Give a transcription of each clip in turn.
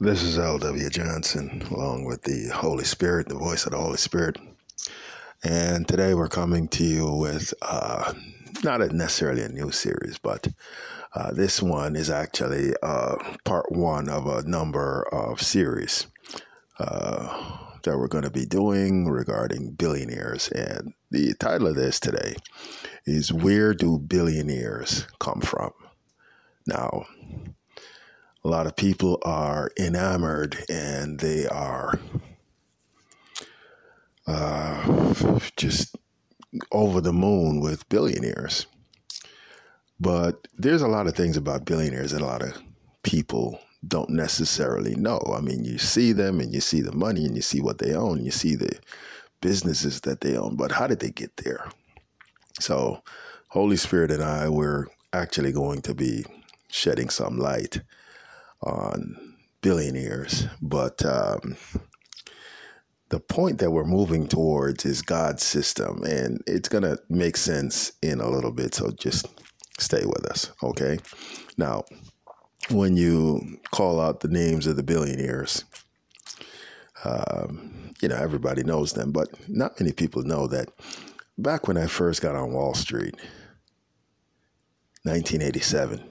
This is L.W. Johnson, along with the Holy Spirit, the voice of the Holy Spirit. And today we're coming to you with uh, not a necessarily a new series, but uh, this one is actually uh, part one of a number of series uh, that we're going to be doing regarding billionaires. And the title of this today is Where Do Billionaires Come From? Now, a lot of people are enamored and they are uh, just over the moon with billionaires. But there's a lot of things about billionaires that a lot of people don't necessarily know. I mean, you see them and you see the money and you see what they own, you see the businesses that they own, but how did they get there? So, Holy Spirit and I, we're actually going to be shedding some light on billionaires, but um, the point that we're moving towards is God's system, and it's going to make sense in a little bit. So just stay with us, okay? Now, when you call out the names of the billionaires, um, you know, everybody knows them, but not many people know that back when I first got on Wall Street, 1987,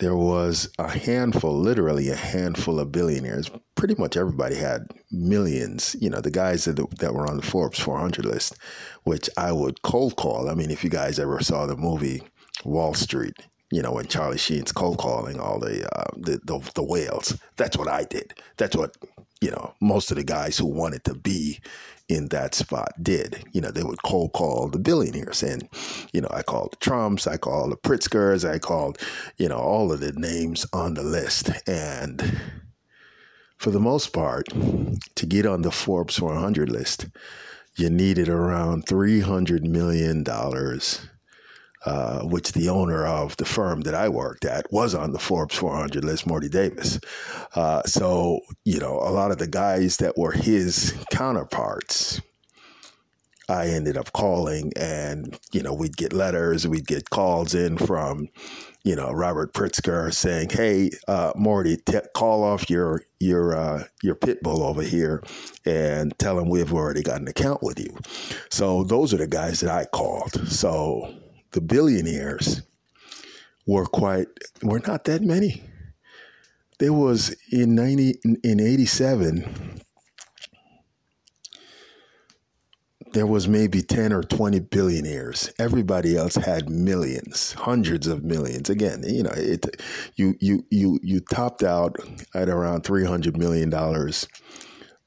there was a handful, literally a handful of billionaires. Pretty much everybody had millions. You know, the guys that, that were on the Forbes 400 list, which I would cold call. I mean, if you guys ever saw the movie Wall Street, you know, when Charlie Sheen's cold calling all the, uh, the, the the whales, that's what I did. That's what you know most of the guys who wanted to be in that spot did. You know, they would cold call the billionaires. And, you know, I called the Trumps, I called the Pritzkers, I called, you know, all of the names on the list. And for the most part, to get on the Forbes 400 list, you needed around $300 million uh, which the owner of the firm that I worked at was on the Forbes 400 list, Morty Davis. Uh, so, you know, a lot of the guys that were his counterparts, I ended up calling and, you know, we'd get letters, we'd get calls in from, you know, Robert Pritzker saying, "Hey, uh, Morty, t- call off your your uh, your pit bull over here and tell him we've already got an account with you." So those are the guys that I called. So the billionaires were quite were not that many. There was in ninety in eighty seven. There was maybe 10 or 20 billionaires. Everybody else had millions, hundreds of millions. Again, you know, it you you you you topped out at around 300 million dollars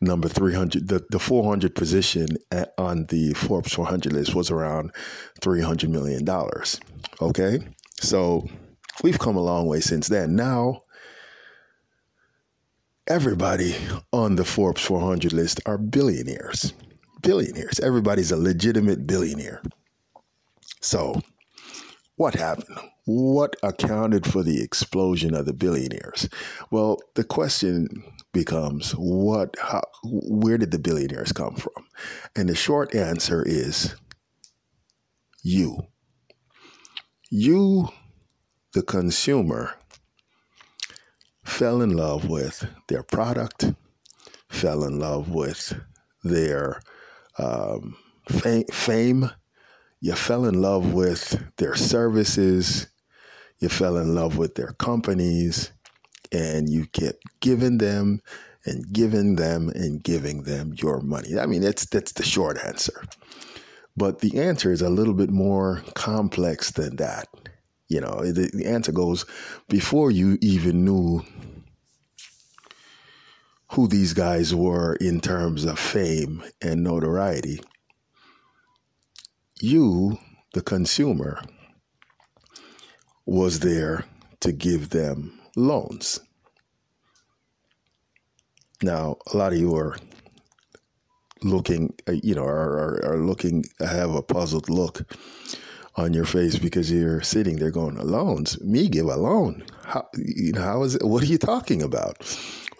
number 300 the, the 400 position at, on the forbes 400 list was around 300 million dollars okay? So we've come a long way since then. Now everybody on the forbes 400 list are billionaires billionaires. Everybody's a legitimate billionaire. So what happened? What accounted for the explosion of the billionaires? Well the question becomes what how, where did the billionaires come from? And the short answer is you. You the consumer fell in love with their product fell in love with their um, fame you fell in love with their services. You fell in love with their companies and you kept giving them and giving them and giving them your money. I mean, that's that's the short answer. But the answer is a little bit more complex than that. You know, the, the answer goes before you even knew who these guys were in terms of fame and notoriety. You, the consumer, was there to give them loans. Now, a lot of you are looking, uh, you know, are, are, are looking, have a puzzled look on your face because you're sitting there going, loans? Me give a loan? How, you know, how is it? What are you talking about?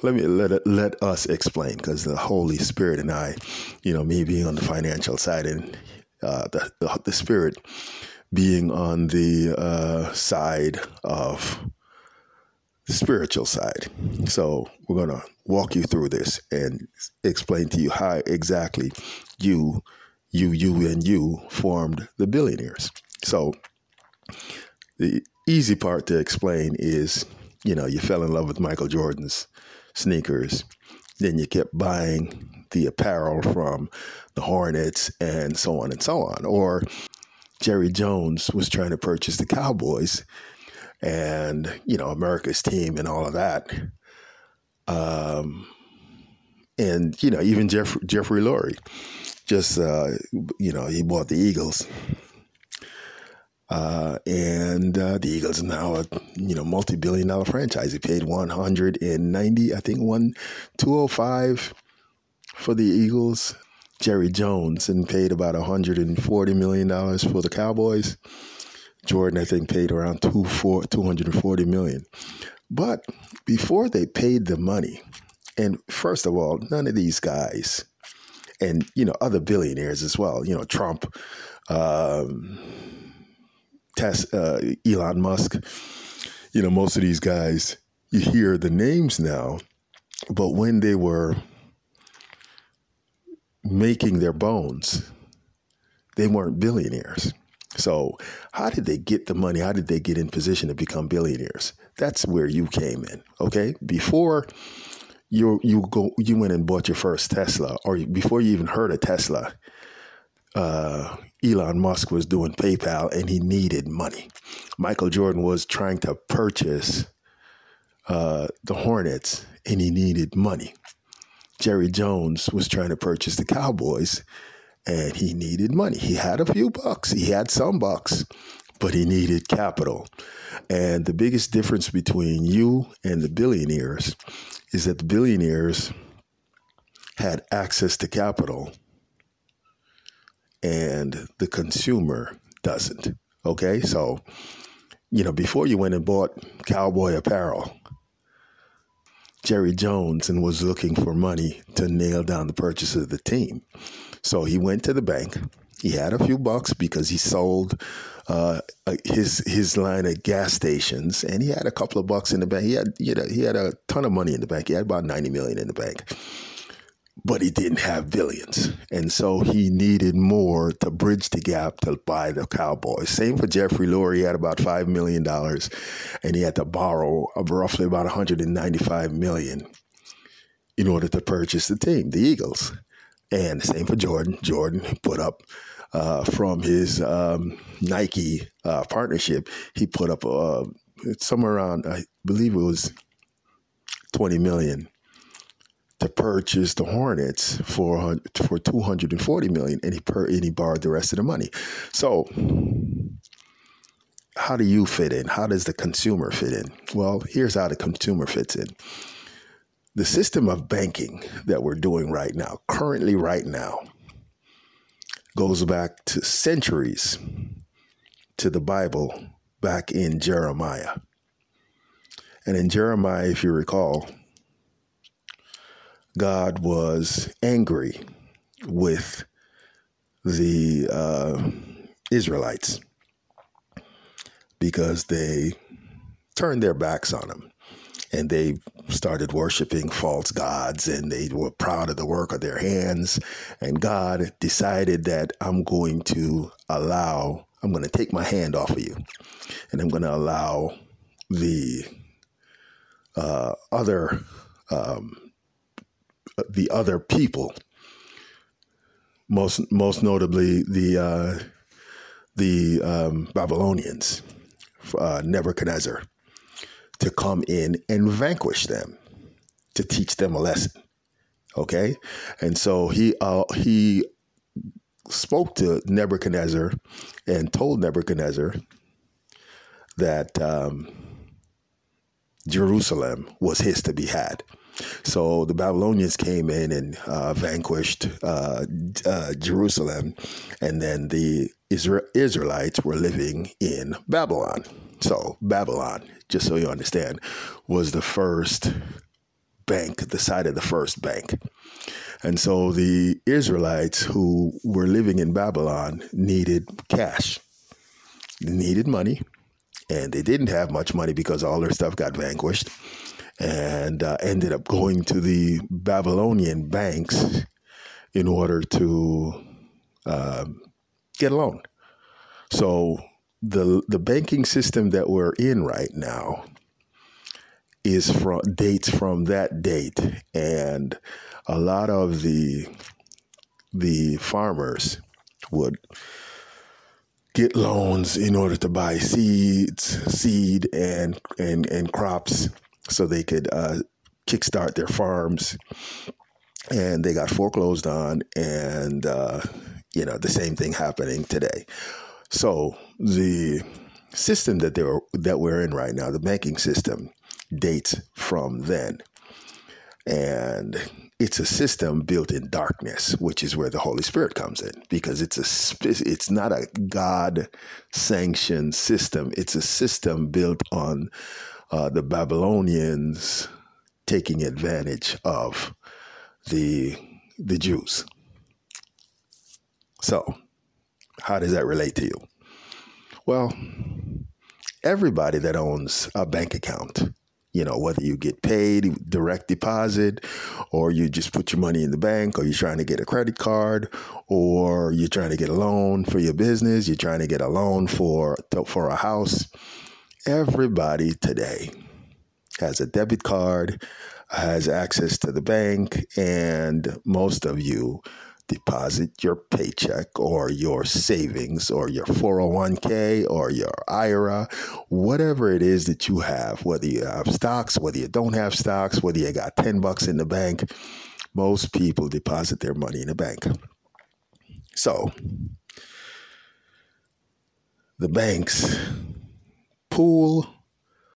Let me let it, let us explain because the Holy Spirit and I, you know, me being on the financial side and uh, the, the, the Spirit being on the uh, side of spiritual side. So we're going to walk you through this and explain to you how exactly you, you, you, and you formed the billionaires. So the easy part to explain is, you know, you fell in love with Michael Jordan's sneakers, then you kept buying the apparel from the Hornets and so on and so on. Or Jerry Jones was trying to purchase the Cowboys and you know America's team and all of that. Um, and you know even Jeff, Jeffrey Lurie, just uh, you know he bought the Eagles, uh, and uh, the Eagles are now a you know multi-billion dollar franchise. He paid one hundred and ninety, I think one two hundred oh five for the Eagles. Jerry Jones and paid about hundred and forty million dollars for the Cowboys. Jordan, I think, paid around two four two hundred and forty million. But before they paid the money, and first of all, none of these guys, and you know other billionaires as well, you know Trump, um, Tes, uh, Elon Musk, you know most of these guys, you hear the names now, but when they were making their bones, they weren't billionaires. So, how did they get the money? How did they get in position to become billionaires? That's where you came in. Okay, before you you go you went and bought your first Tesla, or before you even heard of Tesla, uh, Elon Musk was doing PayPal and he needed money. Michael Jordan was trying to purchase uh, the Hornets and he needed money. Jerry Jones was trying to purchase the Cowboys and he needed money. He had a few bucks, he had some bucks, but he needed capital. And the biggest difference between you and the billionaires is that the billionaires had access to capital and the consumer doesn't. Okay, so you know, before you went and bought cowboy apparel, Jerry Jones and was looking for money to nail down the purchase of the team. So he went to the bank. He had a few bucks because he sold uh, his his line of gas stations, and he had a couple of bucks in the bank. He had you know, he had a ton of money in the bank. He had about ninety million in the bank, but he didn't have billions, and so he needed more to bridge the gap to buy the Cowboys. Same for Jeffrey Lurie. He had about five million dollars, and he had to borrow roughly about one hundred and ninety five million in order to purchase the team, the Eagles. And the same for Jordan. Jordan put up uh, from his um, Nike uh, partnership, he put up uh, somewhere around, I believe it was 20 million to purchase the Hornets for for 240 million and he per, and he borrowed the rest of the money. So how do you fit in? How does the consumer fit in? Well, here's how the consumer fits in the system of banking that we're doing right now, currently, right now, goes back to centuries to the Bible back in Jeremiah. And in Jeremiah, if you recall, God was angry with the uh, Israelites because they turned their backs on him and they started worshiping false gods and they were proud of the work of their hands. And God decided that I'm going to allow, I'm going to take my hand off of you and I'm going to allow the uh, other um, the other people, most most notably the uh, the um, Babylonians, uh, Nebuchadnezzar to come in and vanquish them, to teach them a lesson. Okay, and so he uh, he spoke to Nebuchadnezzar and told Nebuchadnezzar that um, Jerusalem was his to be had. So the Babylonians came in and uh, vanquished uh, uh, Jerusalem, and then the Isra- Israelites were living in Babylon. So Babylon just so you understand, was the first bank, the site of the first bank. And so the Israelites who were living in Babylon needed cash, they needed money, and they didn't have much money because all their stuff got vanquished and uh, ended up going to the Babylonian banks in order to uh, get a loan. So the the banking system that we're in right now is from dates from that date, and a lot of the the farmers would get loans in order to buy seeds, seed and and and crops, so they could uh, kickstart their farms. And they got foreclosed on, and uh, you know the same thing happening today. So the system that they were that we're in right now, the banking system, dates from then, and it's a system built in darkness, which is where the Holy Spirit comes in, because it's a it's not a God sanctioned system. It's a system built on uh, the Babylonians taking advantage of the the Jews. So, how does that relate to you? Well, everybody that owns a bank account you know, whether you get paid direct deposit or you just put your money in the bank or you're trying to get a credit card or you're trying to get a loan for your business, you're trying to get a loan for for a house. Everybody today has a debit card, has access to the bank, and most of you deposit your paycheck or your savings or your 401k or your IRA, whatever it is that you have, whether you have stocks, whether you don't have stocks, whether you got 10 bucks in the bank, most people deposit their money in the bank. So, the banks pool